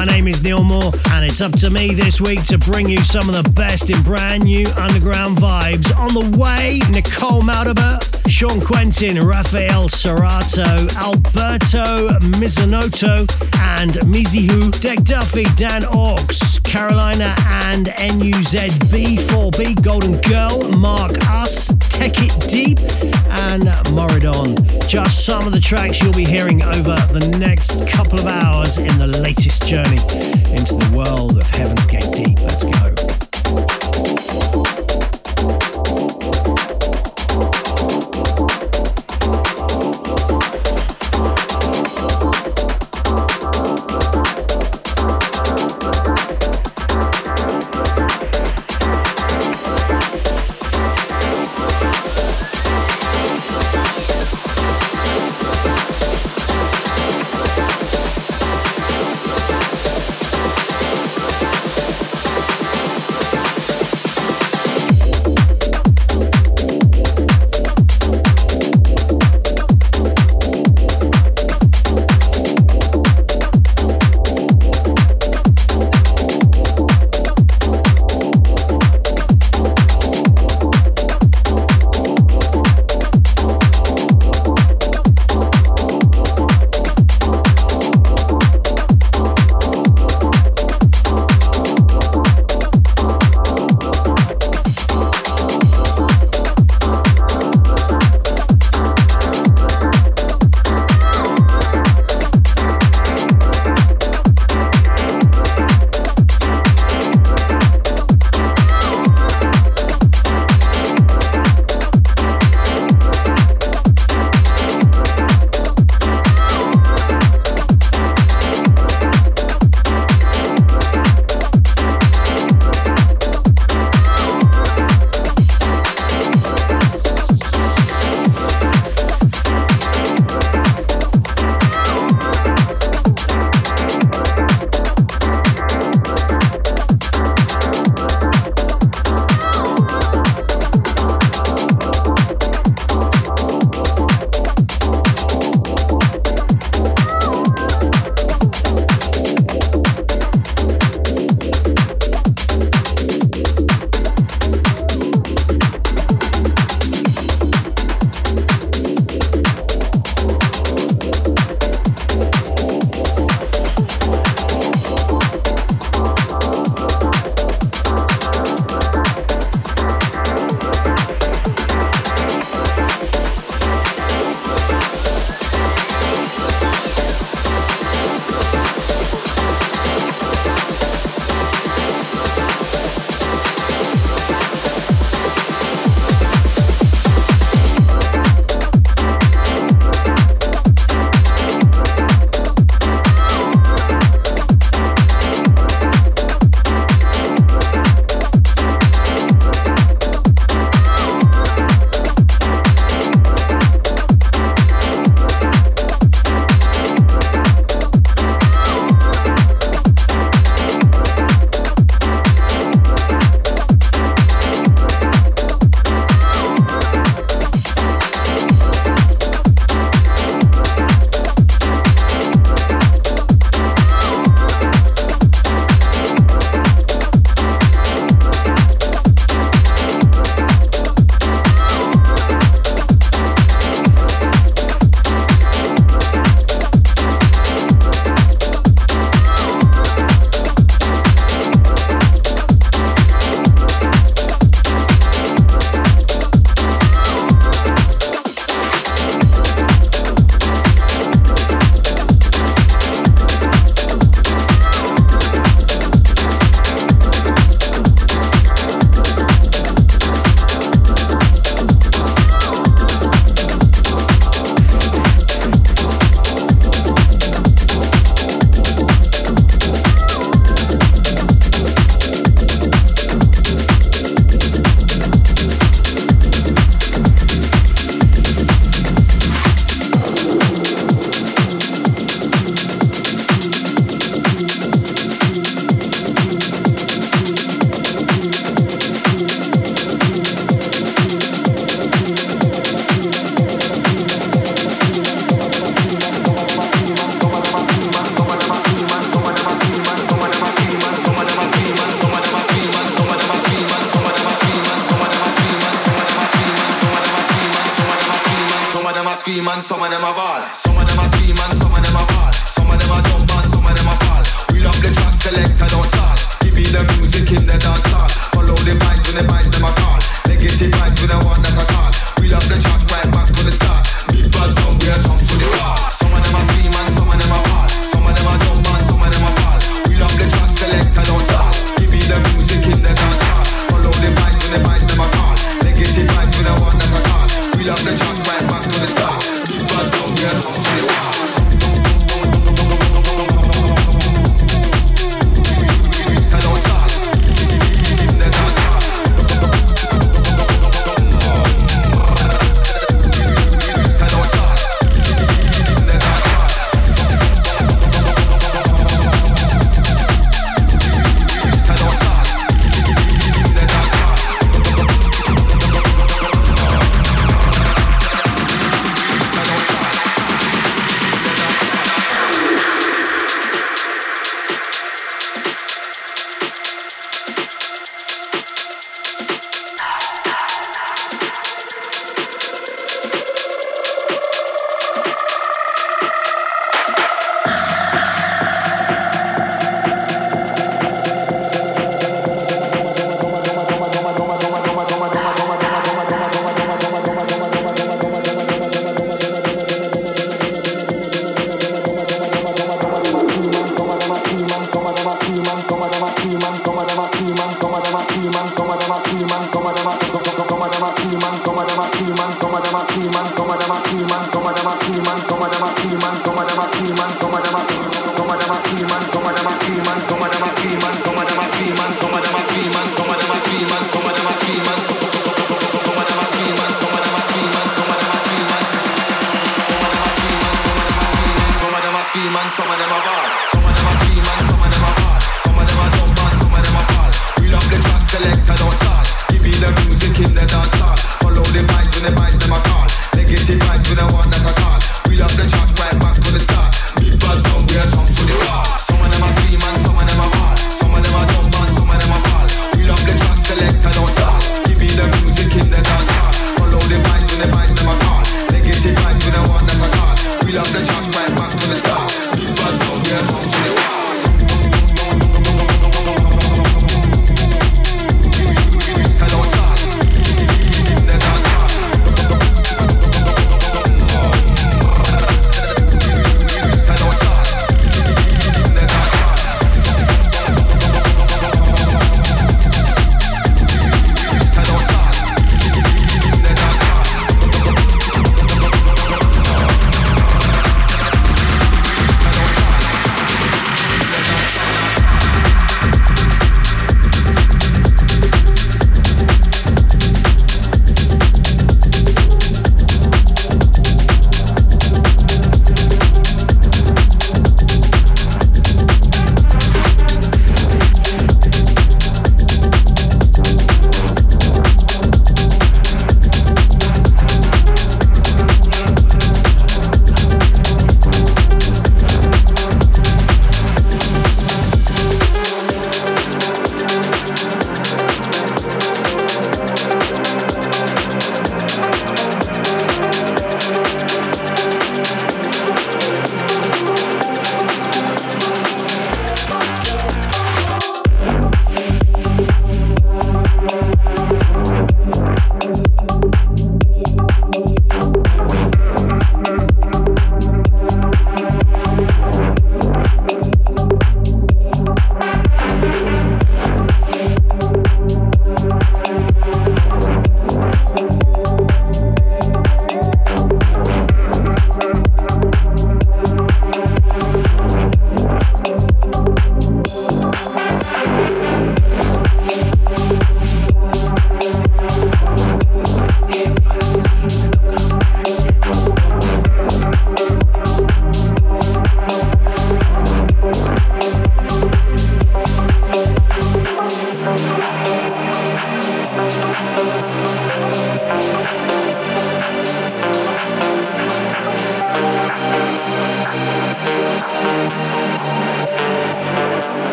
My name is Neil Moore, and it's up to me this week to bring you some of the best in brand new underground vibes. On the way, Nicole Moudaber, Shaw Quentin, Rafael Cerato, Alberto Marzinotto, and Meezywho, Dec Duffy, Dan Aux, Carolina and NUZB4B, Golden Girl, Mark Us, Tech It Deep, and Maraudon. Just some of the tracks you'll be hearing over the next couple of hours in the latest journey into the world of Heaven's Gate Deep. Let's go.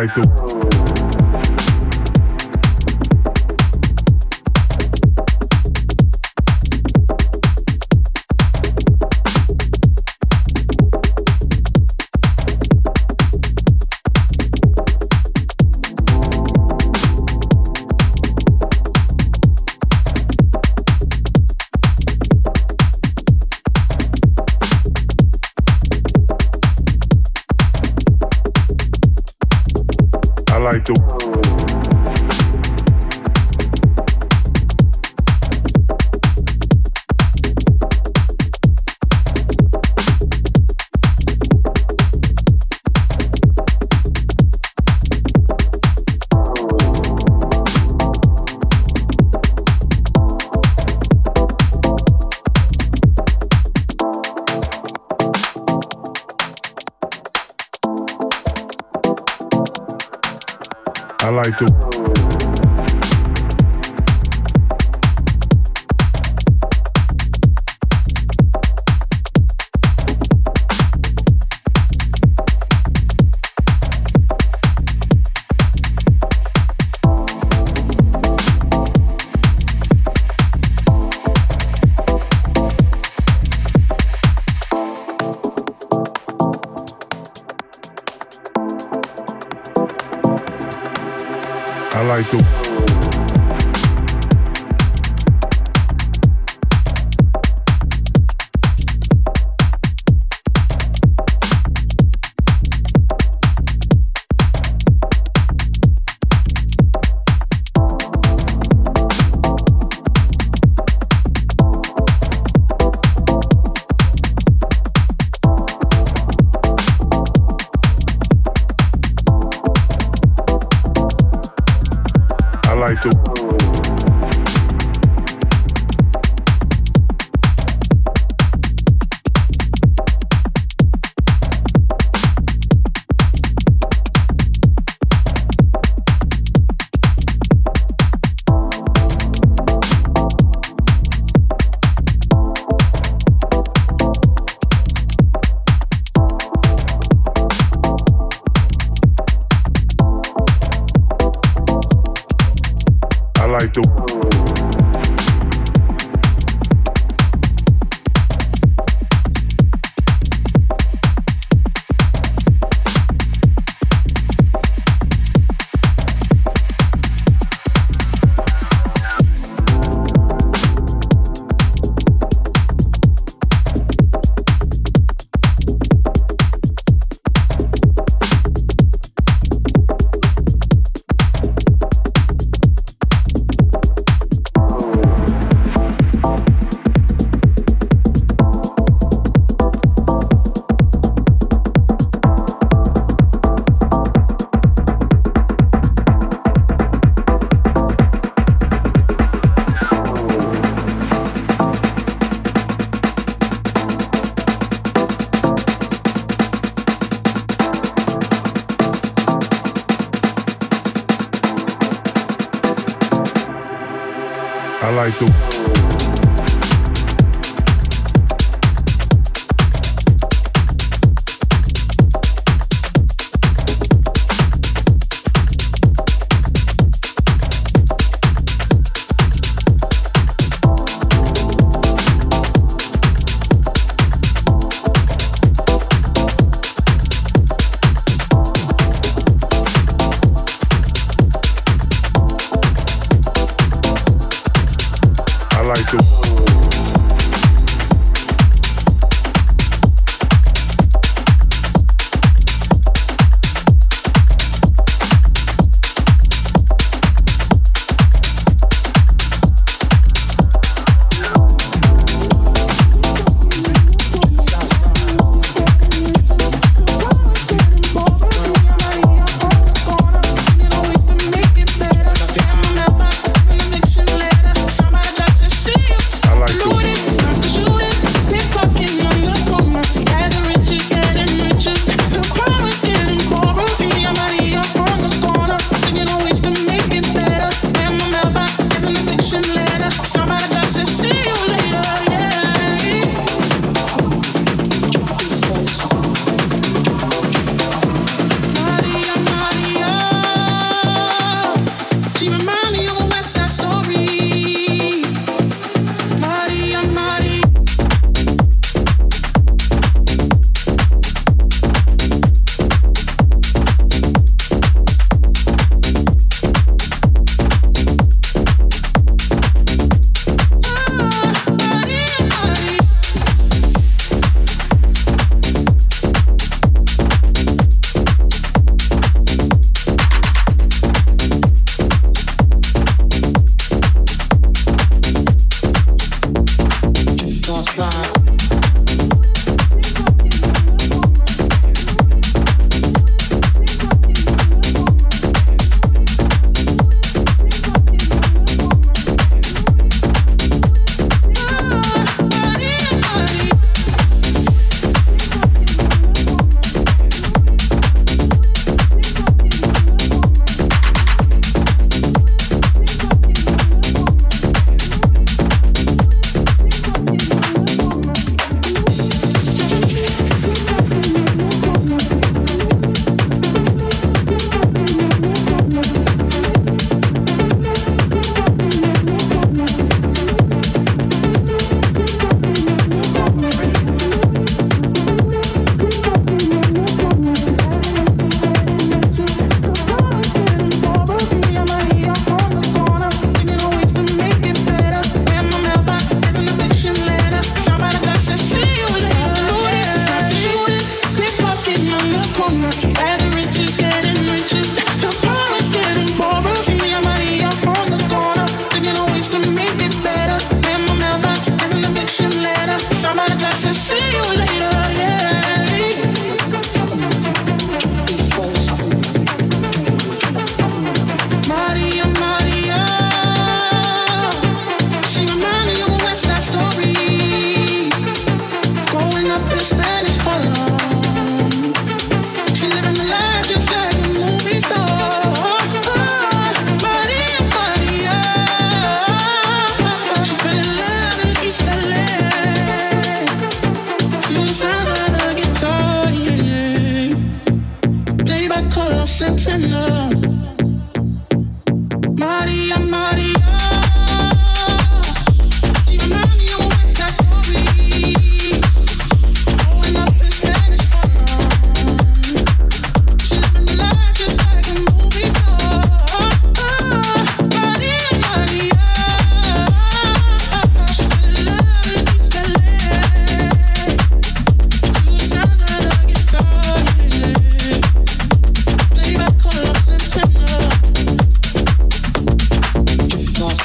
Like the I the world.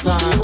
time.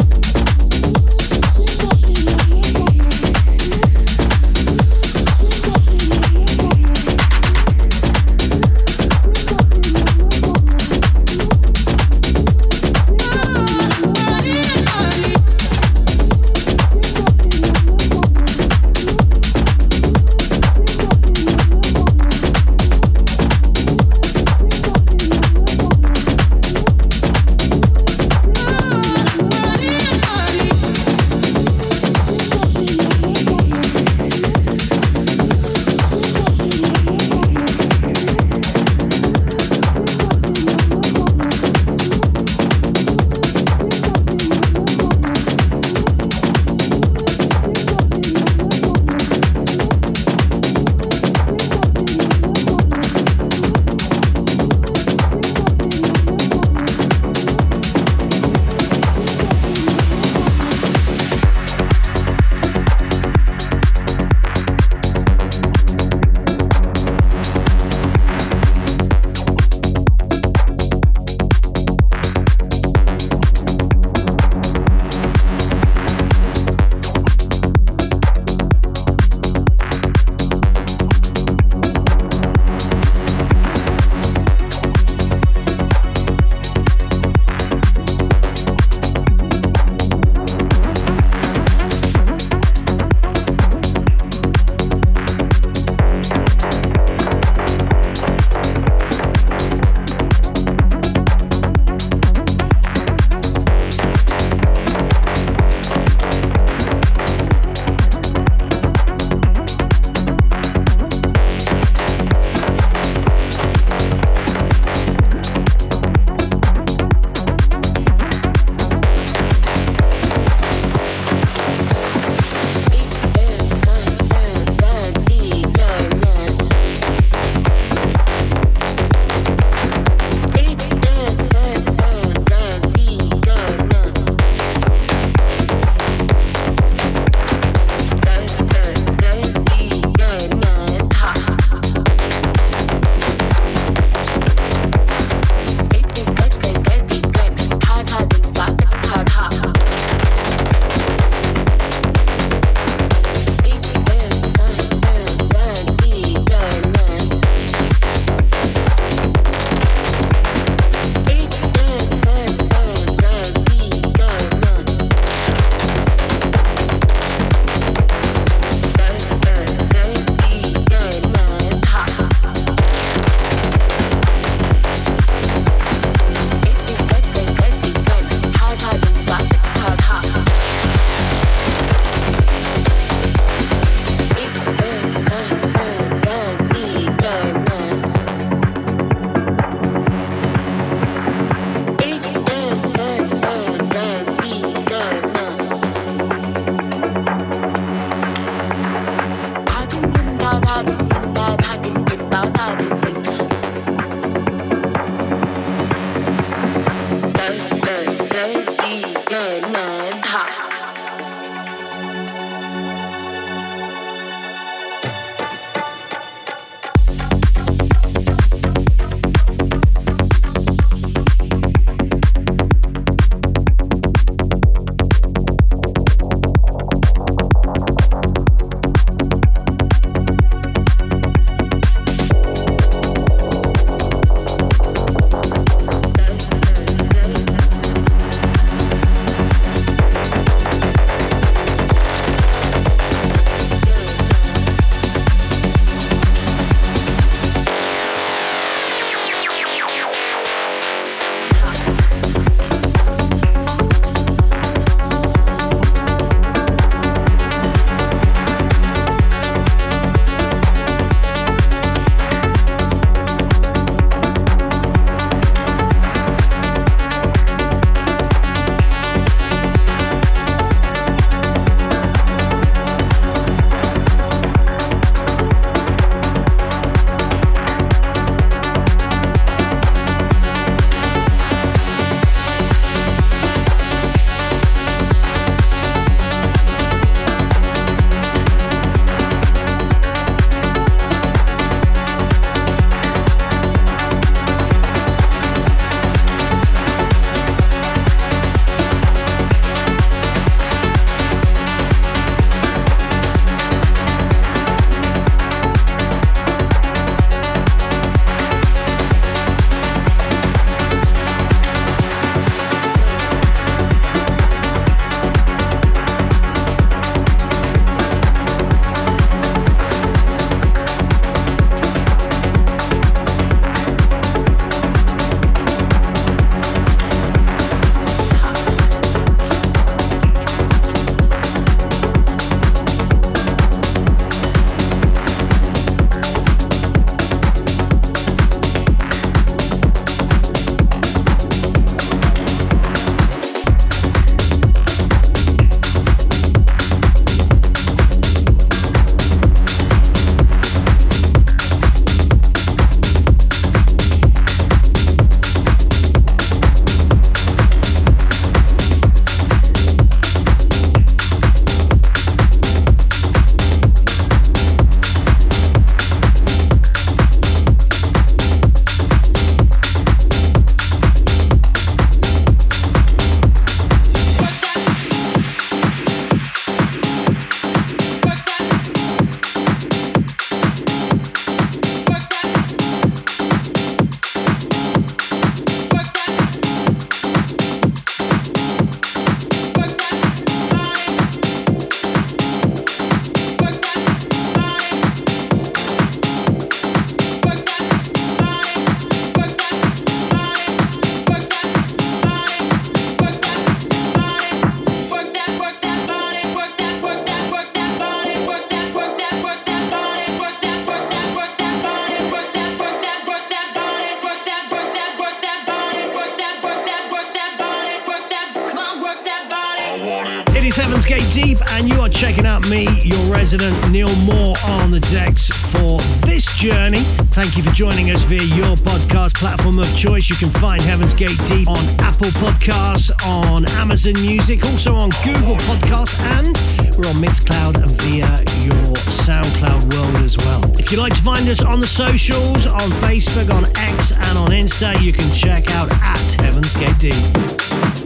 Resident Neil Moore, on the decks for this journey. Thank you for joining us via your podcast platform of choice. You can find Heaven's Gate Deep on Apple Podcasts, on Amazon Music, also on Google Podcasts, and we're on Mixcloud via your SoundCloud world as well. If you'd like to find us on the socials, on Facebook, on X, and on Insta, you can check out at Heaven's Gate Deep.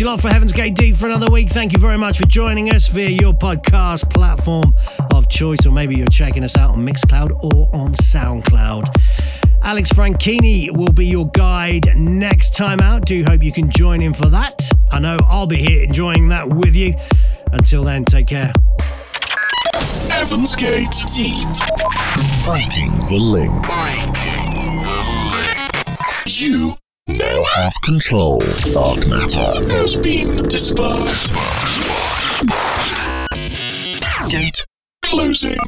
Thanks a lot for Heaven's Gate Deep for another week. Thank you very much for joining us via your podcast platform of choice, or maybe you're checking us out on Mixcloud or on SoundCloud. Alex Franchini will be your guide next time out. Do hope you can join in for that. I know I'll be here enjoying that with you. Until then, take care. Heaven's Gate Deep. Breaking the link. Breaking the link. You have control. Dark matter has been dispersed. Gate closing.